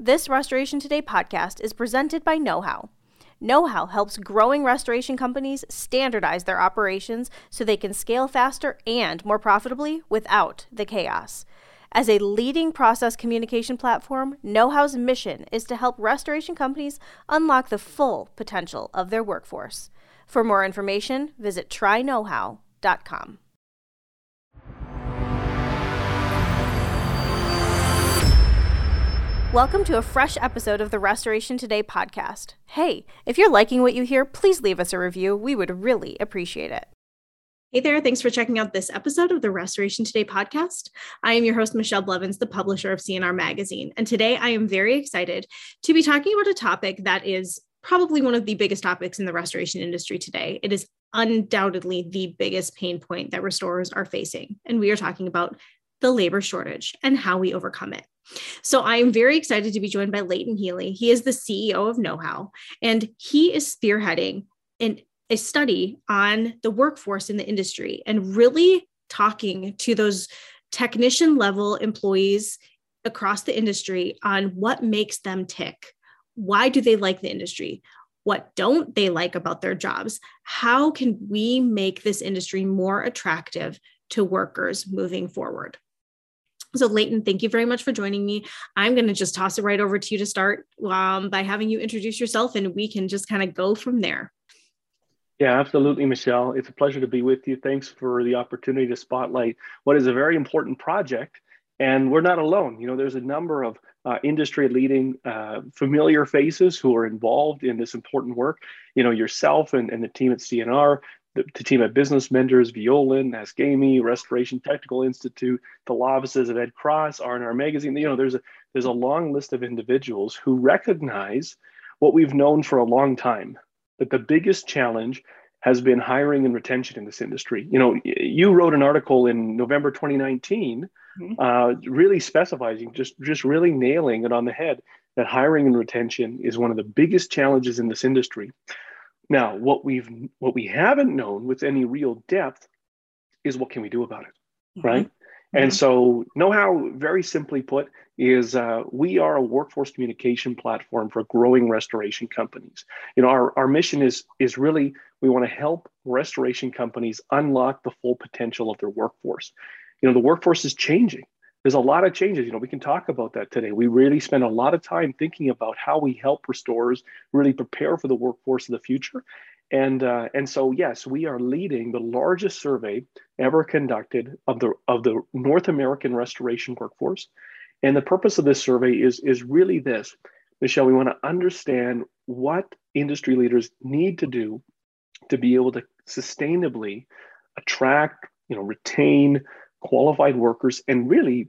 This Restoration Today podcast is presented by Know How. Know How helps growing restoration companies standardize their operations so they can scale faster and more profitably without the chaos. As a leading process communication platform, Know How's mission is to help restoration companies unlock the full potential of their workforce. For more information, visit tryknowhow.com. Welcome to a fresh episode of the Restoration Today podcast. Hey, if you're liking what you hear, please leave us a review. We would really appreciate it. Hey there, thanks for checking out this episode of the Restoration Today podcast. I am your host, Michelle Blevins, the publisher of CNR Magazine. And today I am very excited to be talking about a topic that is probably one of the biggest topics in the restoration industry today. It is undoubtedly the biggest pain point that restorers are facing. And we are talking about the labor shortage and how we overcome it. So I am very excited to be joined by Leighton Healy. He is the CEO of KnowHow, and he is spearheading an, a study on the workforce in the industry and really talking to those technician level employees across the industry on what makes them tick. Why do they like the industry? What don't they like about their jobs? How can we make this industry more attractive to workers moving forward? So, Leighton, thank you very much for joining me. I'm going to just toss it right over to you to start um, by having you introduce yourself, and we can just kind of go from there. Yeah, absolutely, Michelle. It's a pleasure to be with you. Thanks for the opportunity to spotlight what is a very important project. And we're not alone. You know, there's a number of uh, industry leading uh, familiar faces who are involved in this important work. You know, yourself and, and the team at CNR, the, the team at Business Mentors, Violand, Ascami, Restoration Technical Institute, the law offices of Ed Cross, R&R Magazine. You know, there's a there's a long list of individuals who recognize what we've known for a long time that the biggest challenge has been hiring and retention in this industry. You know, you wrote an article in November 2019, mm-hmm. uh, really specifying, just just really nailing it on the head that hiring and retention is one of the biggest challenges in this industry. Now, what we've what we haven't known with any real depth is what can we do about it, mm-hmm. right? Mm-hmm. And so, know how very simply put is uh, we are a workforce communication platform for growing restoration companies. You know, our, our mission is is really we want to help restoration companies unlock the full potential of their workforce. You know, the workforce is changing there's a lot of changes. You know, we can talk about that today. We really spend a lot of time thinking about how we help restorers really prepare for the workforce of the future. And uh, and so yes, we are leading the largest survey ever conducted of the of the North American restoration workforce. And the purpose of this survey is is really this, Michelle. We want to understand what industry leaders need to do to be able to sustainably attract, you know, retain, qualified workers and really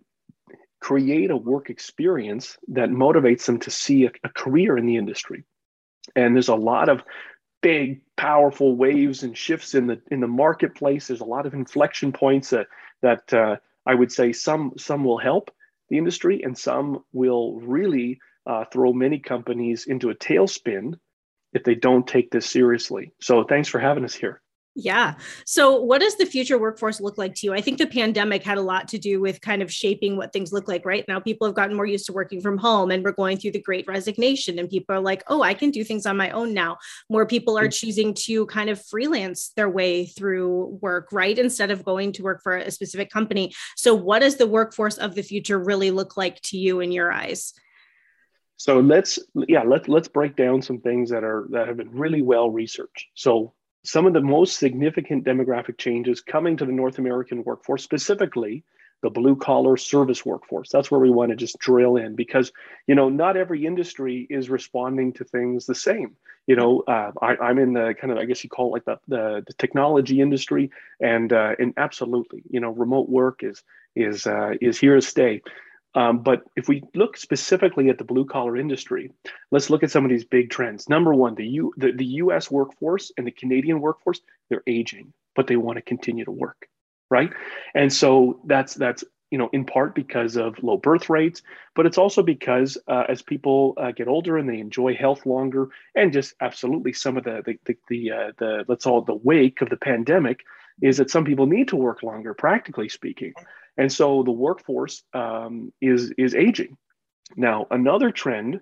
create a work experience that motivates them to see a, a, career in the industry. And there's a lot of big, powerful waves and shifts in the in the marketplace. There's a lot of inflection points that that uh, I would say some some will help the industry, and some will really uh, throw many companies into a tailspin if they don't take this seriously. So thanks for having us here. Yeah. So, what does the future workforce look like to you? I think the pandemic had a lot to do with kind of shaping what things look like right now. People have gotten more used to working from home and we're going through the great resignation, and people are like, oh, I can do things on my own now. More people are mm. choosing to kind of freelance their way through work, right? Instead of going to work for a specific company. So, what does the workforce of the future really look like to you in your eyes? So let's yeah let's let's break down some things that are that have been really well researched. So some of the most significant demographic changes coming to the North American workforce, specifically the blue collar service workforce. That's where we want to just drill in because, you know, not every industry is responding to things the same. You know, uh, I, am in the kind of, I guess you call it like the, the, the technology industry and, uh, and absolutely, you know, remote work is, is, uh, is here to stay. Um, but if we look specifically at the blue collar industry, let's look at some of these big trends. Number one, the, U, the, the US workforce and the Canadian workforce, they're aging, but they want to continue to work, right? And so that's, that's you know, in part because of low birth rates, but it's also because uh, as people uh, get older and they enjoy health longer, and just absolutely some of the the the, the, uh, the let's call it the wake of the pandemic is that some people need to work longer, practically speaking. And so the workforce um, is, is aging. Now, another trend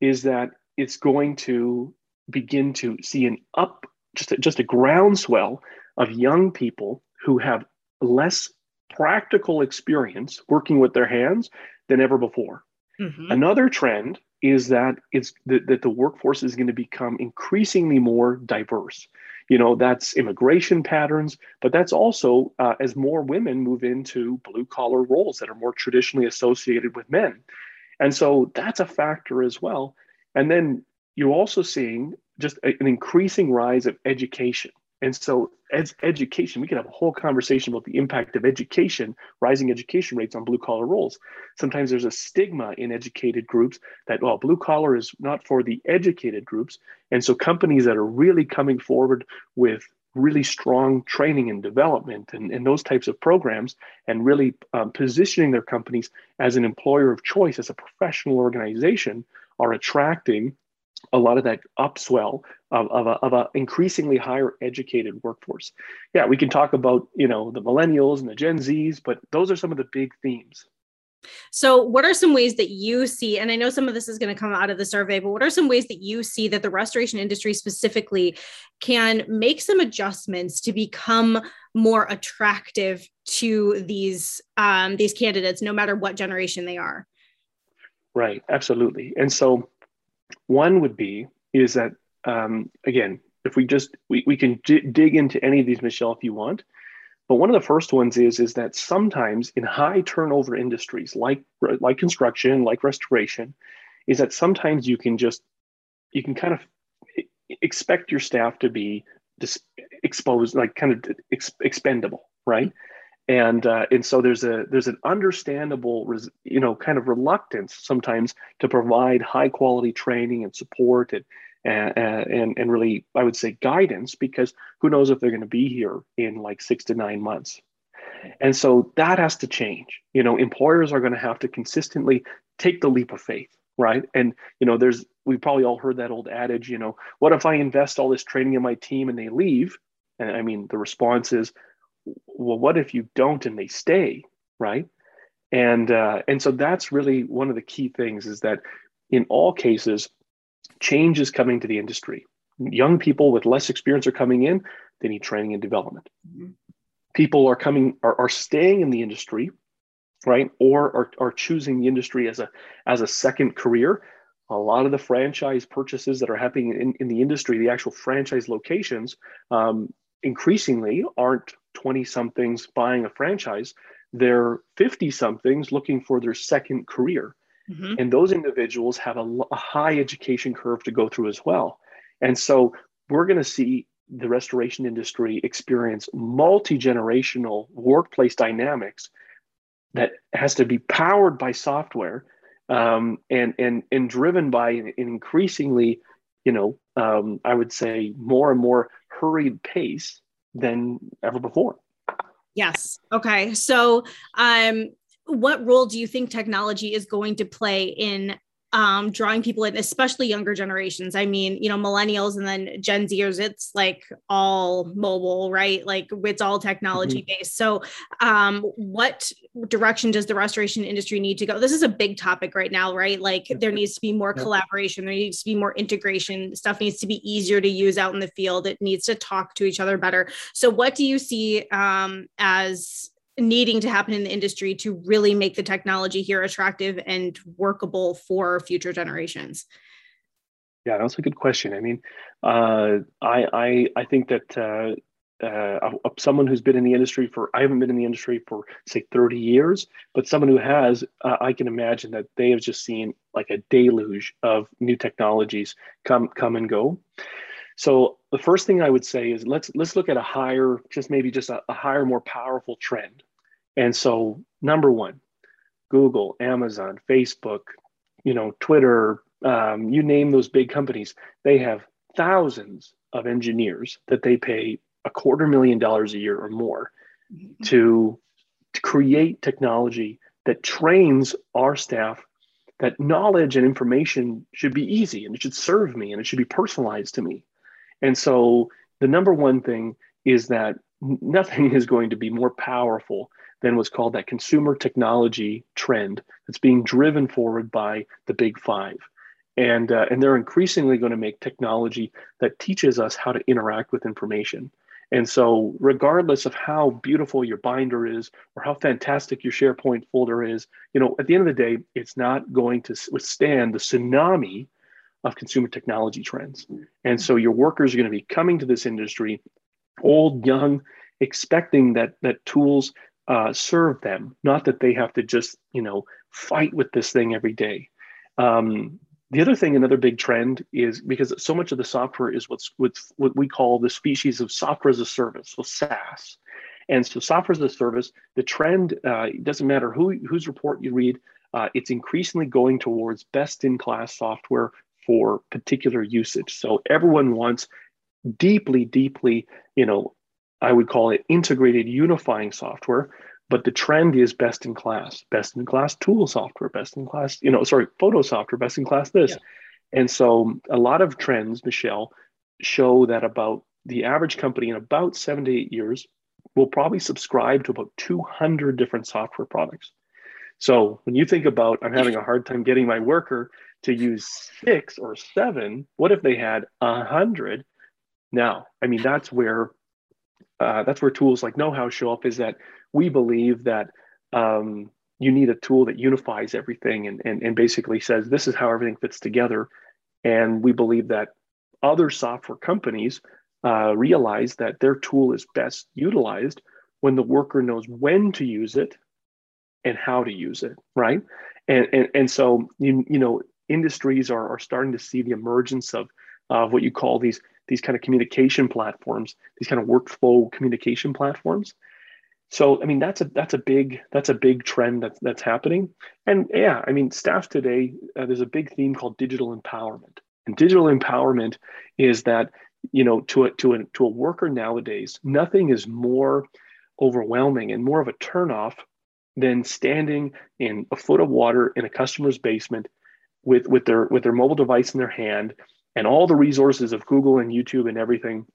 is that it's going to begin to see an up, just a, just a groundswell of young people who have less practical experience working with their hands than ever before. Mm-hmm. Another trend is that it's that, that the workforce is going to become increasingly more diverse. You know, that's immigration patterns, but that's also uh, as more women move into blue collar roles that are more traditionally associated with men. And so that's a factor as well. And then you're also seeing just a, an increasing rise of education. And so, as education, we could have a whole conversation about the impact of education, rising education rates on blue collar roles. Sometimes there's a stigma in educated groups that, well, blue collar is not for the educated groups. And so, companies that are really coming forward with really strong training and development and, and those types of programs and really um, positioning their companies as an employer of choice, as a professional organization, are attracting a lot of that upswell of, of, a, of a increasingly higher educated workforce. Yeah, we can talk about, you know, the millennials and the Gen Zs, but those are some of the big themes. So, what are some ways that you see, and I know some of this is going to come out of the survey, but what are some ways that you see that the restoration industry specifically can make some adjustments to become more attractive to these um, these candidates, no matter what generation they are? Right, absolutely. And so, one would be is that um, again, if we just we, we can d- dig into any of these, Michelle, if you want. But one of the first ones is is that sometimes in high turnover industries like like construction, like restoration, is that sometimes you can just you can kind of expect your staff to be dis- exposed, like kind of ex- expendable, right? And uh, and so there's a there's an understandable you know kind of reluctance sometimes to provide high quality training and support and and and really I would say guidance because who knows if they're going to be here in like six to nine months, and so that has to change. You know, employers are going to have to consistently take the leap of faith, right? And you know, there's we probably all heard that old adage, you know, what if I invest all this training in my team and they leave? And I mean, the response is, well, what if you don't and they stay, right? And uh, and so that's really one of the key things is that in all cases, change is coming to the industry. Young people with less experience are coming in. They need training and development. Mm-hmm. People are coming are, are staying in the industry, right? Or are, are choosing the industry as a as a second career. A lot of the franchise purchases that are happening in, in the industry, the actual franchise locations, um, increasingly aren't 20 somethings buying a franchise. They're 50 somethings looking for their second career. Mm-hmm. And those individuals have a, a high education curve to go through as well. And so we're going to see the restoration industry experience multi generational workplace dynamics that has to be powered by software um, and, and, and driven by an increasingly, you know, um, I would say more and more hurried pace than ever before. Yes. Okay. So, um, what role do you think technology is going to play in um, drawing people in, especially younger generations. I mean, you know, millennials and then Gen Zers, it's like all mobile, right? Like it's all technology mm-hmm. based. So, um, what direction does the restoration industry need to go? This is a big topic right now, right? Like there needs to be more collaboration, there needs to be more integration, stuff needs to be easier to use out in the field, it needs to talk to each other better. So, what do you see um, as needing to happen in the industry to really make the technology here attractive and workable for future generations? Yeah, that's a good question. I mean, uh, I, I I think that uh, uh, someone who's been in the industry for I haven't been in the industry for say 30 years, but someone who has, uh, I can imagine that they have just seen like a deluge of new technologies come come and go. So the first thing I would say is let's let's look at a higher, just maybe just a, a higher, more powerful trend. And so, number one, Google, Amazon, Facebook, you know, Twitter, um, you name those big companies, they have thousands of engineers that they pay a quarter million dollars a year or more mm-hmm. to, to create technology that trains our staff that knowledge and information should be easy and it should serve me and it should be personalized to me. And so the number one thing is that nothing is going to be more powerful than what's called that consumer technology trend that's being driven forward by the big five. And, uh, and they're increasingly going to make technology that teaches us how to interact with information. And so, regardless of how beautiful your binder is or how fantastic your SharePoint folder is, you know, at the end of the day, it's not going to withstand the tsunami of consumer technology trends. And so, your workers are going to be coming to this industry, old, young, expecting that that tools uh, serve them, not that they have to just, you know, fight with this thing every day. Um, the other thing, another big trend is because so much of the software is what's, what's what we call the species of software as a service, so SaaS. And so software as a service, the trend, uh, doesn't matter who, whose report you read, uh, it's increasingly going towards best in class software for particular usage. So everyone wants deeply, deeply, you know, I would call it integrated unifying software but the trend is best in class best in class tool software best in class you know sorry photo software best in class this. Yeah. and so um, a lot of trends michelle show that about the average company in about seven to eight years will probably subscribe to about 200 different software products. So when you think about i'm having a hard time getting my worker to use six or seven what if they had a hundred? Now i mean that's where uh, that's where tools like know how show up is that we believe that um, you need a tool that unifies everything and, and, and basically says this is how everything fits together. And we believe that other software companies uh, realize that their tool is best utilized when the worker knows when to use it and how to use it, right? And, and, and so, you, you know, industries are, are starting to see the emergence of, of what you call these, these kind of communication platforms, these kind of workflow communication platforms. So i mean that's a that's a big that's a big trend that's that's happening. And yeah i mean staff today uh, there's a big theme called digital empowerment. And digital empowerment is that you know to a to a to a worker nowadays nothing is more overwhelming and more of a turnoff than standing in a foot of water in a customer's basement with with their with their mobile device in their hand and all the resources of google and youtube and everything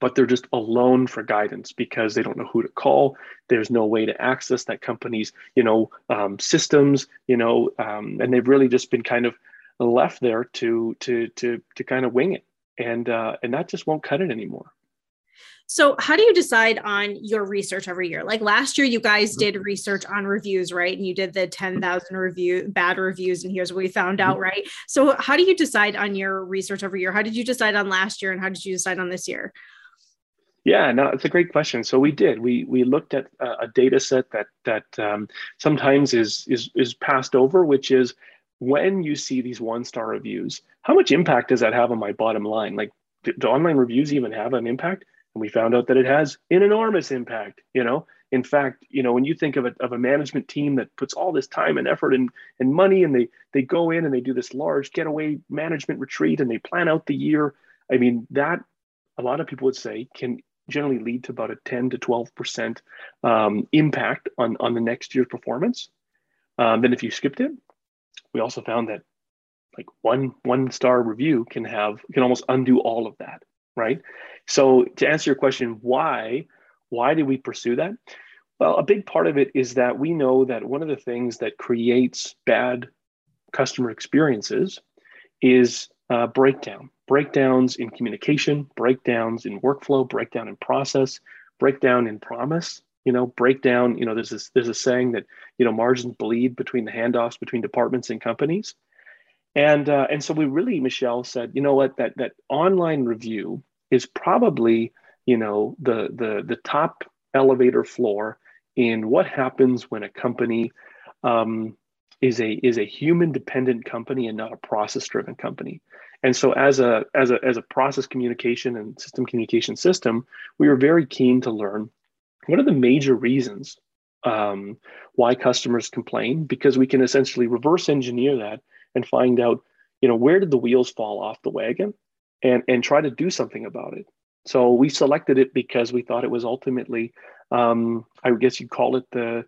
but they're just alone for guidance because they don't know who to call. There's no way to access that company's, you know, um, systems, you know, um, and they've really just been kind of left there to to to to kind of wing it, and uh, and that just won't cut it anymore. So, how do you decide on your research every year? Like last year, you guys mm-hmm. did research on reviews, right? And you did the 10,000 review bad reviews, and here's what we found out, mm-hmm. right? So, how do you decide on your research every year? How did you decide on last year, and how did you decide on this year? Yeah, no, it's a great question. So we did. We we looked at a, a data set that that um, sometimes is is is passed over, which is when you see these one star reviews, how much impact does that have on my bottom line? Like, do, do online reviews even have an impact? And we found out that it has an enormous impact. You know, in fact, you know, when you think of a, of a management team that puts all this time and effort and, and money and they they go in and they do this large getaway management retreat and they plan out the year. I mean, that a lot of people would say can generally lead to about a 10 to 12% um, impact on, on the next year's performance. Um, then if you skipped it, we also found that like one one star review can have can almost undo all of that, right? So to answer your question, why why did we pursue that? Well, a big part of it is that we know that one of the things that creates bad customer experiences is uh, breakdown breakdowns in communication, breakdowns in workflow, breakdown in process, breakdown in promise. You know, breakdown. You know, there's this there's a saying that you know margins bleed between the handoffs between departments and companies, and uh, and so we really Michelle said, you know what, that that online review is probably you know the the the top elevator floor in what happens when a company um, is a is a human dependent company and not a process driven company. And so as a as a as a process communication and system communication system we were very keen to learn what are the major reasons um, why customers complain because we can essentially reverse engineer that and find out you know where did the wheels fall off the wagon and and try to do something about it so we selected it because we thought it was ultimately um, i guess you'd call it the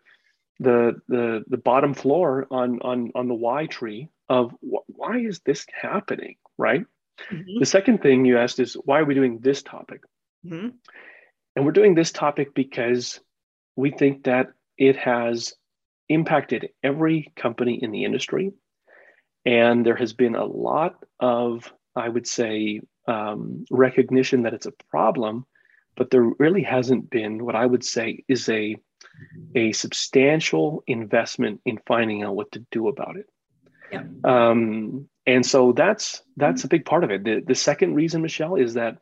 the the the bottom floor on on on the why tree of wh- why is this happening right mm-hmm. the second thing you asked is why are we doing this topic mm-hmm. and we're doing this topic because we think that it has impacted every company in the industry. And there has been a lot of, I would say, um, recognition that it's a problem, but there really hasn't been what I would say is a, a substantial investment in finding out what to do about it. Yeah. Um, and so that's that's a big part of it. The, the second reason, Michelle, is that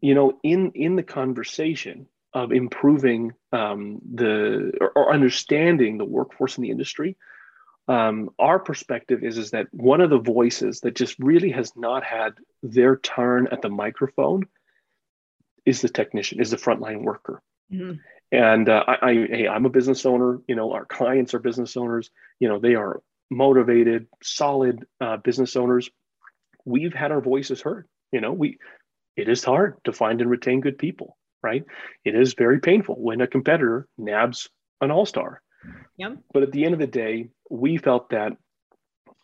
you know in in the conversation of improving um, the or, or, understanding the workforce in the industry, um, our perspective is is that one of the voices that just really has not had their turn at the microphone is the technician, is the frontline worker. Mm-hmm. And uh, I, I, hey, I'm a business owner. You know, our clients are business owners. You know, they are motivated, solid uh, business owners. We've had our voices heard. You know, we it is hard to find and retain good people, right? It is very painful when a competitor nabs an all star. Yep. But at the end of the day, we felt that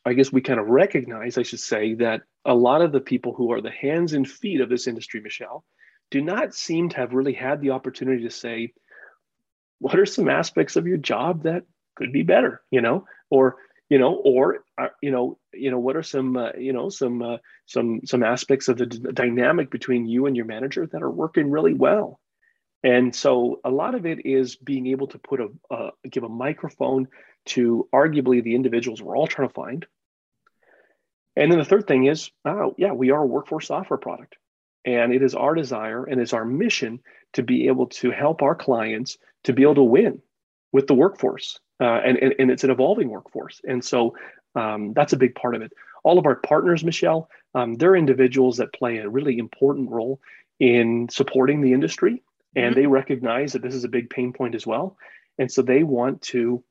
I guess we kind of recognize, I should say, that a lot of the people who are the hands and feet of this industry, Michelle, do not seem to have really had the opportunity to say, what are some aspects of your job that could be better, you know, or you know, or uh, you know, you know, what are some uh, you know some uh, some some aspects of the d- dynamic between you and your manager that are working really well, and so a lot of it is being able to put a uh, give a microphone to arguably the individuals we're all trying to find. And then the third thing is, oh, yeah, we are a workforce software product. And it is our desire and it's our mission to be able to help our clients to be able to win with the workforce. Uh, and, and, and, it's an evolving workforce. And so um, that's a big part of it. All of our partners, Michelle, um, they're individuals that play a really important role in supporting the industry. And mm-hmm. they recognize that this is a big pain point as well. And so they want to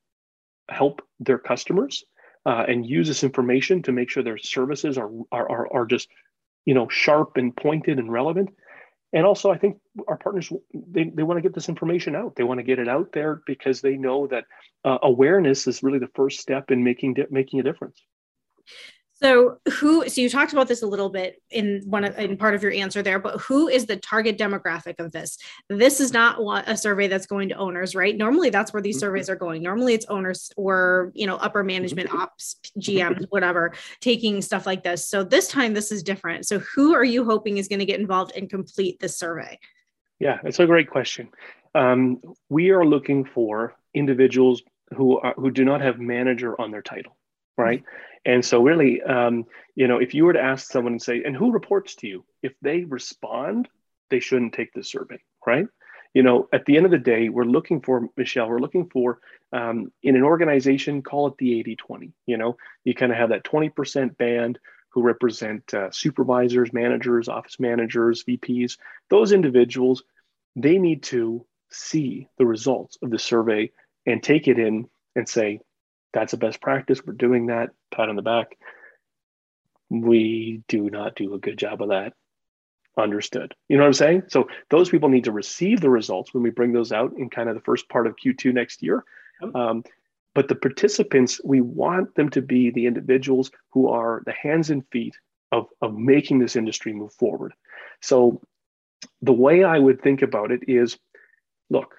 help their customers uh, and use this information to make sure their services are, are, are, are just you know sharp and pointed and relevant. And also i think our partners they, they want to get this information out. They want to get it out there because they know that uh, awareness is really the first step in making making a difference so who so you talked about this a little bit in one of, in part of your answer there, but who is the target demographic of this? This is not a survey that's going to owners, right? Normally that's where these surveys are going. Normally it's owners or you know upper management ops, GMs, whatever, taking stuff like this. So this time this is different. So who are you hoping is going to get involved and complete this survey? Yeah, it's a great question. Um, we are looking for individuals who are, who do not have manager on their title, right? Mm-hmm and so, really, um, you know, if you were to ask someone and say, "And who reports to you?" If they respond, they shouldn't take the survey, right? You know, at the end of the day, we're looking for Michelle. We're looking for um, in an organization, call it the 80-20. You know, you kind of have that 20% band who represent uh, supervisors, managers, office managers, VPs. Those individuals, they need to see the results of the survey and take it in and say, that's a best practice. We're doing that. Pat on the back. We do not do a good job of that. Understood. You know what I'm saying? So those people need to receive the results when we bring those out in kind of the first part of Q2 next year. Um, but the participants, we want them to be the individuals who are the hands and feet of, of making this industry move forward. So the way I would think about it is look,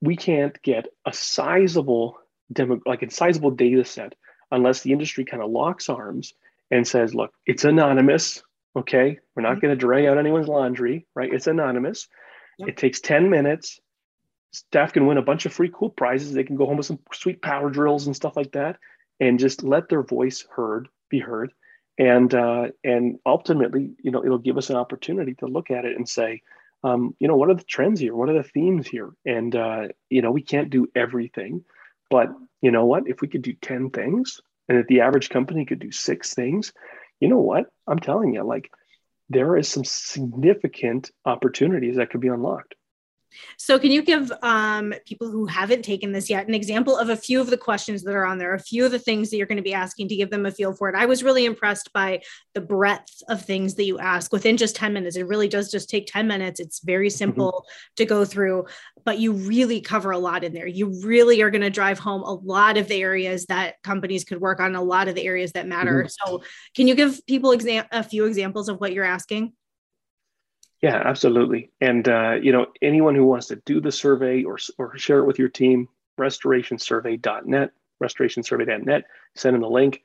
we can't get a sizable demo, like a sizable data set unless the industry kind of locks arms and says, look, it's anonymous. Okay. We're not mm-hmm. going to drag out anyone's laundry, right? It's anonymous. Yep. It takes 10 minutes. Staff can win a bunch of free cool prizes. They can go home with some sweet power drills and stuff like that and just let their voice heard, be heard. And, uh, and ultimately, you know, it'll give us an opportunity to look at it and say, um, you know, what are the trends here? What are the themes here? And, uh, you know, we can't do everything but you know what? If we could do 10 things and if the average company could do six things, you know what? I'm telling you, like there is some significant opportunities that could be unlocked. So, can you give um, people who haven't taken this yet an example of a few of the questions that are on there, a few of the things that you're going to be asking to give them a feel for it? I was really impressed by the breadth of things that you ask within just 10 minutes. It really does just take 10 minutes. It's very mm-hmm. simple mm-hmm. to go through, but you really cover a lot in there. You really are going to drive home a lot of the areas that companies could work on, a lot of the areas that matter. Mm-hmm. So, can you give people exam- a few examples of what you're asking? Yeah, absolutely. And uh, you know, anyone who wants to do the survey or or share it with your team, restorationsurvey.net, restorationsurvey.net, send them the link.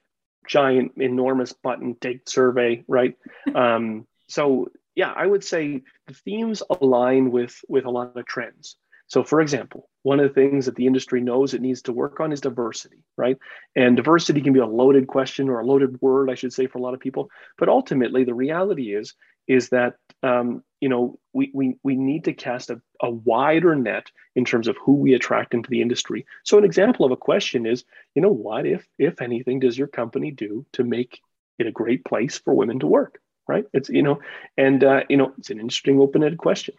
Giant, enormous button, take survey, right? um, so yeah, I would say the themes align with with a lot of trends. So, for example, one of the things that the industry knows it needs to work on is diversity, right? And diversity can be a loaded question or a loaded word, I should say, for a lot of people. But ultimately, the reality is is that um, you know we, we we need to cast a, a wider net in terms of who we attract into the industry. So, an example of a question is, you know, what if if anything does your company do to make it a great place for women to work? Right? It's you know, and uh, you know, it's an interesting open-ended question,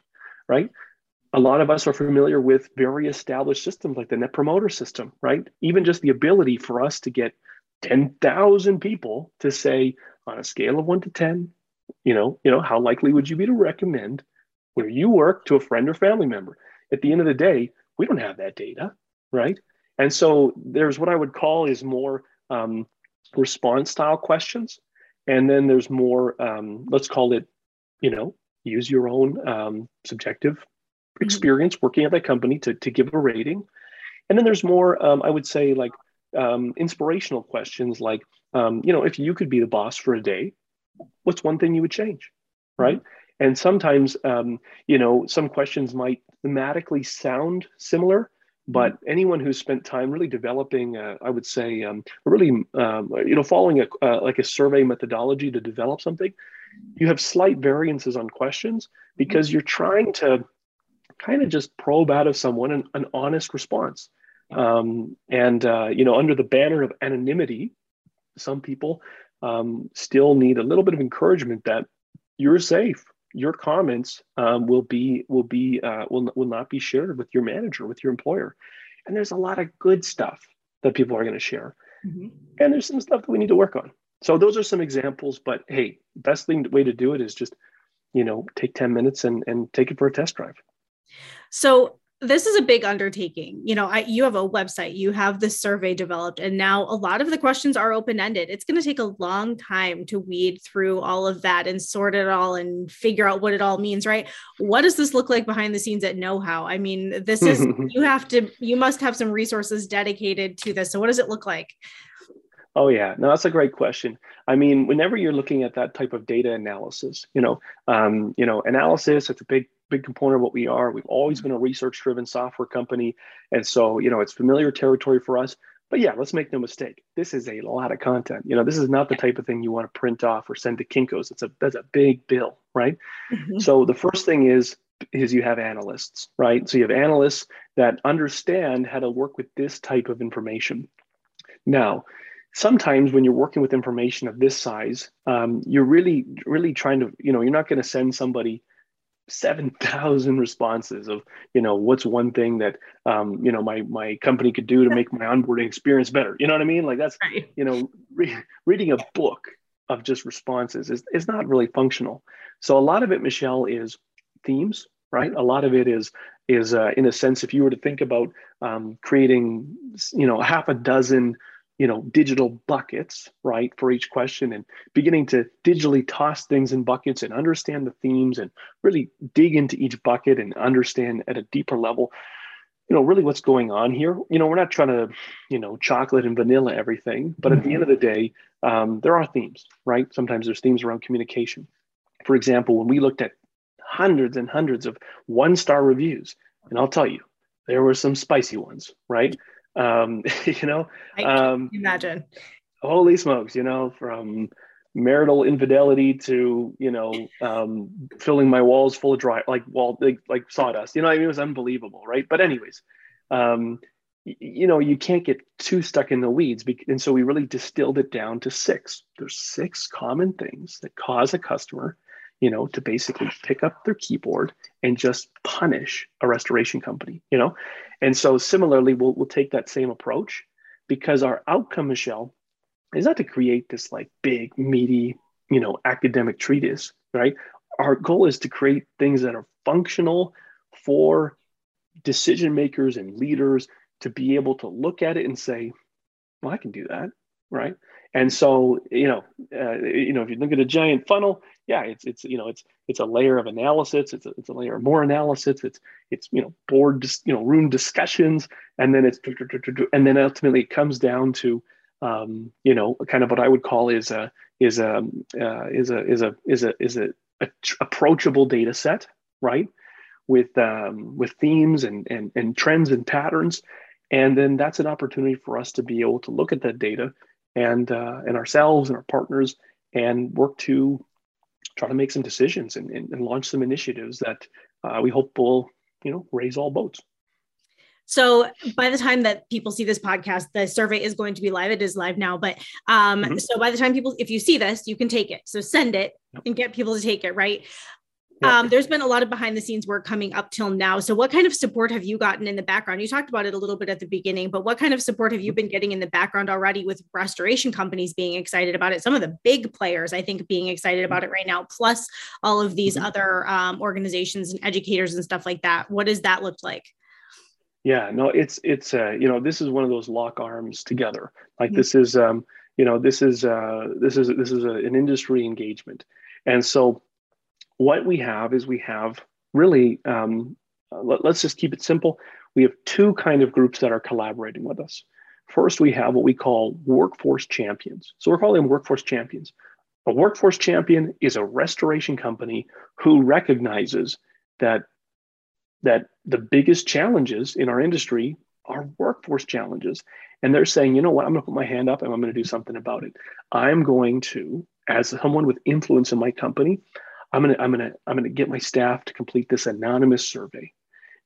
right? a lot of us are familiar with very established systems like the net promoter system right even just the ability for us to get 10,000 people to say on a scale of 1 to 10 you know you know how likely would you be to recommend where you work to a friend or family member at the end of the day we don't have that data right and so there's what i would call is more um, response style questions and then there's more um, let's call it you know use your own um, subjective Mm-hmm. experience working at that company to, to give a rating. And then there's more, um, I would say, like um, inspirational questions like, um, you know, if you could be the boss for a day, what's one thing you would change? Right. Mm-hmm. And sometimes, um, you know, some questions might thematically sound similar, but mm-hmm. anyone who's spent time really developing, uh, I would say, um, really, um, you know, following a uh, like a survey methodology to develop something, you have slight variances on questions because you're trying to kind of just probe out of someone an, an honest response. Um, and, uh, you know, under the banner of anonymity, some people um, still need a little bit of encouragement that you're safe. Your comments um, will be will be uh, will will not be shared with your manager, with your employer. And there's a lot of good stuff that people are going to share, mm-hmm. and there's some stuff that we need to work on. So those are some examples. But hey, best thing way to do it is just, you know, take ten minutes and and take it for a test drive. So this is a big undertaking. You know, I, you have a website, you have this survey developed, and now a lot of the questions are open ended. It's going to take a long time to weed through all of that and sort it all and figure out what it all means, right? What does this look like behind the scenes at Know How? I mean, this is, you have to, you must have some resources dedicated to this. So, what does it look like? Oh yeah, no, that's a great question. I mean, whenever you're looking at that type of data analysis, you know, um, you know, analysis, it's a big big component of what we are. We've always been a research driven software company. And so, you know, it's familiar territory for us. But yeah, let's make no mistake. This is a lot of content. You know, this is not the type of thing you want to print off or send to Kinkos. It's a that's a big bill, right? Mm-hmm. So the first thing is is you have analysts, right? So you have analysts that understand how to work with this type of information. Now, sometimes when you're working with information of this size, um, you're really, really trying to, you know, you're not going to send somebody 7,000 responses of, you know, what's one thing that, um, you know, my, my company could do to make my onboarding experience better. You know what I mean? Like that's, right. you know, re- reading a book of just responses is, is not really functional. So a lot of it, Michelle, is themes, right? A lot of it is, is uh, in a sense, if you were to think about um, creating, you know, half a dozen you know digital buckets right for each question and beginning to digitally toss things in buckets and understand the themes and really dig into each bucket and understand at a deeper level you know really what's going on here. You know we're not trying to you know chocolate and vanilla everything but at the end of the day um, there are themes right? Sometimes there's themes around communication. For example when we looked at hundreds and hundreds of one star reviews and i'll tell you there were some spicy ones right um, you know, um, imagine. Holy smokes, you know, from marital infidelity to you know um, filling my walls full of dry like wall like, like sawdust. You know, I mean, it was unbelievable, right? But anyways, um, you know, you can't get too stuck in the weeds, and so we really distilled it down to six. There's six common things that cause a customer you know, to basically pick up their keyboard and just punish a restoration company, you know? And so similarly, we'll, we'll take that same approach because our outcome, Michelle, is not to create this like big, meaty, you know, academic treatise, right? Our goal is to create things that are functional for decision makers and leaders to be able to look at it and say, well, I can do that, right? And so, you know, uh, you know, if you look at a giant funnel, yeah, it's it's you know it's it's a layer of analysis, it's a, it's a layer of more analysis, it's it's you know board you know room discussions, and then it's and then ultimately it comes down to um, you know kind of what I would call is a is a uh, is a is a is a is a, a approachable data set, right? With um, with themes and, and and trends and patterns, and then that's an opportunity for us to be able to look at that data and uh, and ourselves and our partners and work to try to make some decisions and, and, and launch some initiatives that uh, we hope will you know raise all boats. So by the time that people see this podcast, the survey is going to be live. It is live now, but um, mm-hmm. so by the time people, if you see this, you can take it. So send it and get people to take it. Right. Yeah. Um, there's been a lot of behind the scenes work coming up till now. So, what kind of support have you gotten in the background? You talked about it a little bit at the beginning, but what kind of support have you been getting in the background already with restoration companies being excited about it? Some of the big players, I think, being excited about it right now, plus all of these mm-hmm. other um, organizations and educators and stuff like that. What does that look like? Yeah, no, it's it's uh, you know this is one of those lock arms together. Like mm-hmm. this is um, you know this is uh, this is this is a, an industry engagement, and so what we have is we have really, um, let, us just keep it simple. We have two kind of groups that are collaborating with us. First, we have what we call workforce champions. So we're calling them workforce champions. A workforce champion is a restoration company who recognizes that, that the biggest challenges in our industry are workforce challenges. And they're saying, you know what, I'm going to put my hand up and I'm going to do something about it. I'm going to, as someone with influence in my company, I'm gonna I'm gonna I'm gonna get my staff to complete this anonymous survey,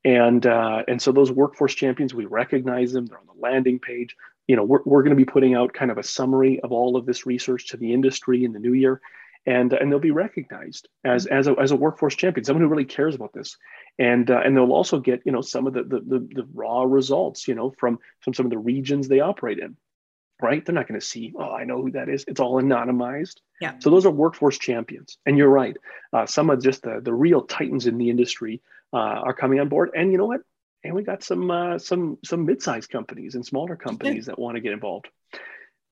and uh, and so those workforce champions we recognize them. They're on the landing page. You know we're we're going to be putting out kind of a summary of all of this research to the industry in the new year, and and they'll be recognized as as a, as a workforce champion, someone who really cares about this, and uh, and they'll also get you know some of the, the the the raw results you know from from some of the regions they operate in right? They're not going to see, oh, I know who that is. It's all anonymized. Yeah. So those are workforce champions. And you're right. Uh, some of just the, the real titans in the industry uh, are coming on board. And you know what? And we got some uh, some some mid-sized companies and smaller companies that want to get involved.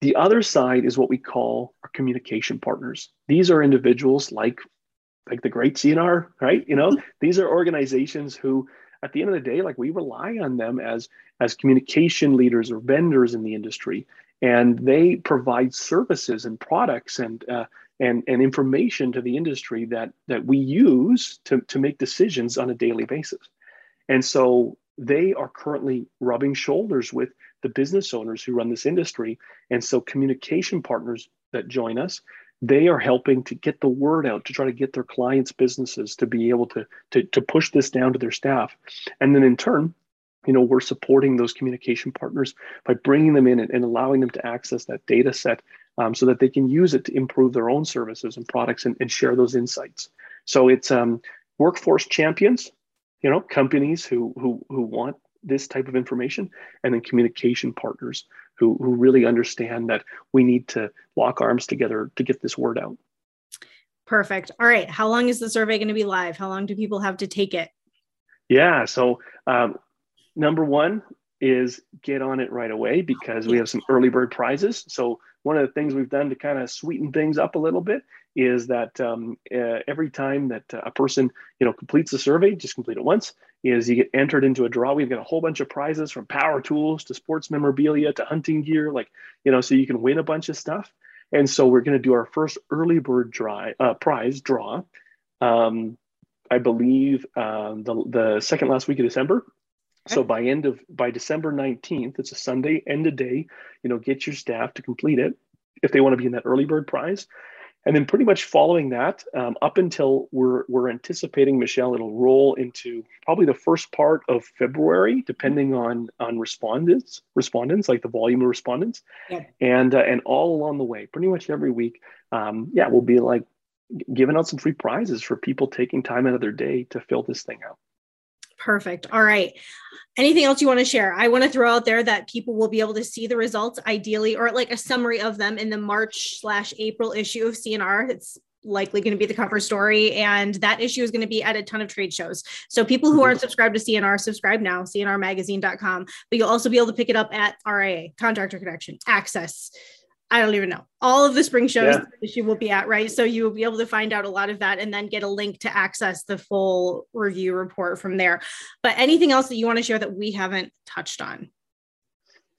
The other side is what we call our communication partners. These are individuals like like the great CNR, right? You know, these are organizations who at the end of the day, like we rely on them as as communication leaders or vendors in the industry and they provide services and products and uh, and and information to the industry that that we use to to make decisions on a daily basis. And so they are currently rubbing shoulders with the business owners who run this industry. And so communication partners that join us, they are helping to get the word out to try to get their clients' businesses to be able to, to, to push this down to their staff. And then in turn, you know we're supporting those communication partners by bringing them in and, and allowing them to access that data set um, so that they can use it to improve their own services and products and, and share those insights. So it's um, workforce champions you know companies who who who want this type of information and then communication partners who who really understand that we need to lock arms together to get this word out. Perfect. All right. How long is the survey going to be live? How long do people have to take it? Yeah so um, number one is get on it right away because we have some early bird prizes. So one of the things we've done to kind of sweeten things up a little bit is that um, uh, every time that uh, a person you know completes the survey, just complete it once, is you get entered into a draw. We've got a whole bunch of prizes from power tools to sports memorabilia to hunting gear, like you know, so you can win a bunch of stuff. And so we're going to do our first early bird dry, uh, prize draw. Um, I believe um, the the second last week of December, so by end of by December 19th, it's a Sunday end of day, you know, get your staff to complete it if they want to be in that early bird prize. And then pretty much following that, um, up until we're we're anticipating Michelle, it'll roll into probably the first part of February, depending on on respondents, respondents like the volume of respondents, yeah. and uh, and all along the way, pretty much every week, um, yeah, we'll be like giving out some free prizes for people taking time out of their day to fill this thing out. Perfect. All right. Anything else you want to share? I want to throw out there that people will be able to see the results ideally, or like a summary of them in the March slash April issue of CNR. It's likely going to be the cover story. And that issue is going to be at a ton of trade shows. So people who mm-hmm. aren't subscribed to CNR, subscribe now, cnrmagazine.com. But you'll also be able to pick it up at RIA, Contractor Connection, Access, I don't even know. All of the spring shows yeah. she will be at, right? So you will be able to find out a lot of that and then get a link to access the full review report from there. But anything else that you want to share that we haven't touched on?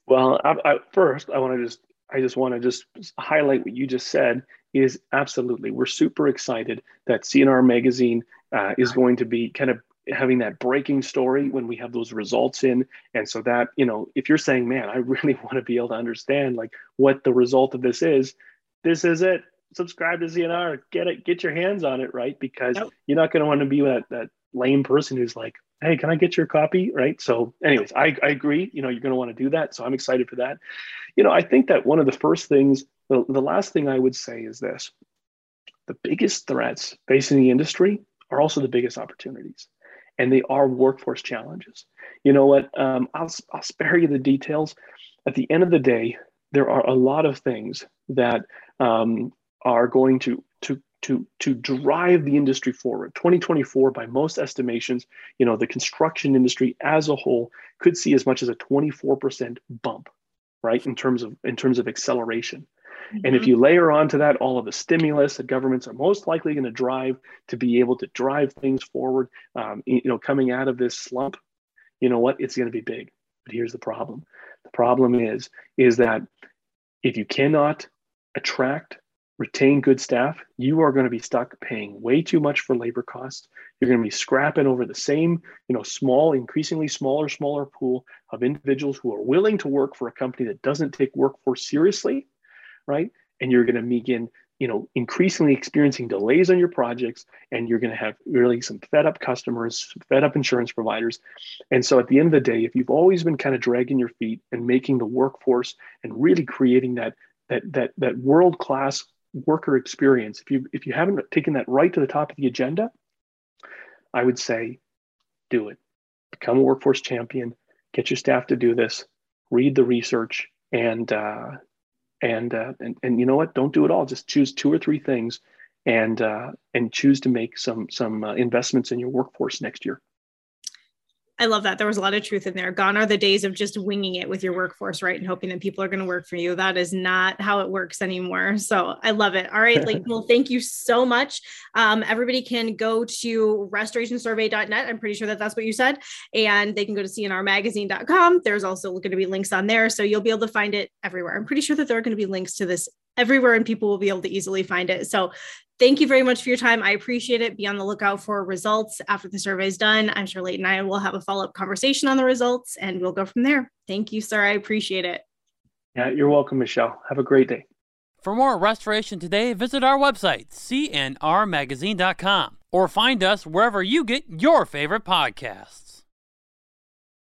Well, I, I, first, I want to just I just want to just highlight what you just said is absolutely we're super excited that CNR magazine uh, is going to be kind of having that breaking story when we have those results in. And so that you know if you're saying man i really want to be able to understand like what the result of this is this is it. Subscribe to cnr get it get your hands on it right? Because yep. you're not going to want to be that that lame person who's like hey can i get your copy? Right? So anyways i, I agree you know you're going to want to do that. So i'm excited for that. You know i think that one of the first things the, the last thing i would say is this. The biggest threats facing the industry are also the biggest opportunities and they are workforce challenges. You know what? Um, I'll, I'll spare you the details. At the end of the day, there are a lot of things that um, are going to to to to drive the industry forward. 2024, by most estimations, you know the construction industry as a whole could see as much as a 24% bump, right? In terms of in terms of acceleration. Mm-hmm. And if mm-hmm. you layer onto that all of the stimulus that governments are most likely going to drive to be able to drive things forward, um, you know, coming out of this slump, you know what? It's going to be big. But here's the problem. The problem is, is that if you cannot attract, retain good staff, you are going to be stuck paying way too much for labor costs. You're going to be scrapping over the same, you know, small, increasingly smaller, smaller pool of individuals who are willing to work for a company that doesn't take workforce seriously right? And you're going to begin, you know, increasingly experiencing delays on your projects, and you're going to have really some fed up customers, fed up insurance providers. And so at the end of the day, if you've always been kind of dragging your feet and making the workforce and really creating that that that that world class worker experience, if you if you haven't taken that right to the top of the agenda, I would say do it. Become a workforce champion. Get your staff to do this. Read the research and uh, and uh, and and you know what? Don't do it all. Just choose two or three things, and uh, and choose to make some some uh, investments in your workforce next year. I love that. There was a lot of truth in there. Gone are the days of just winging it with your workforce, right? And hoping that people are going to work for you. That is not how it works anymore. So I love it. All right, Layton. well, thank you so much. Um, everybody can go to restorationsurvey.net. I'm pretty sure that that's what you said. And they can go to cnrmagazine.com. There's also going to be links on there. So you'll be able to find it everywhere. I'm pretty sure that there are going to be links to this everywhere and people will be able to easily find it. So thank you very much for your time. I appreciate it. Be on the lookout for results after the survey is done. I'm sure Layton and I will have a follow up conversation on the results and we'll go from there. Thank you, sir. I appreciate it. Yeah, you're welcome, Michelle. Have a great day. For more Restoration Today, visit our website, cnrmagazine.com, or find us wherever you get your favorite podcasts.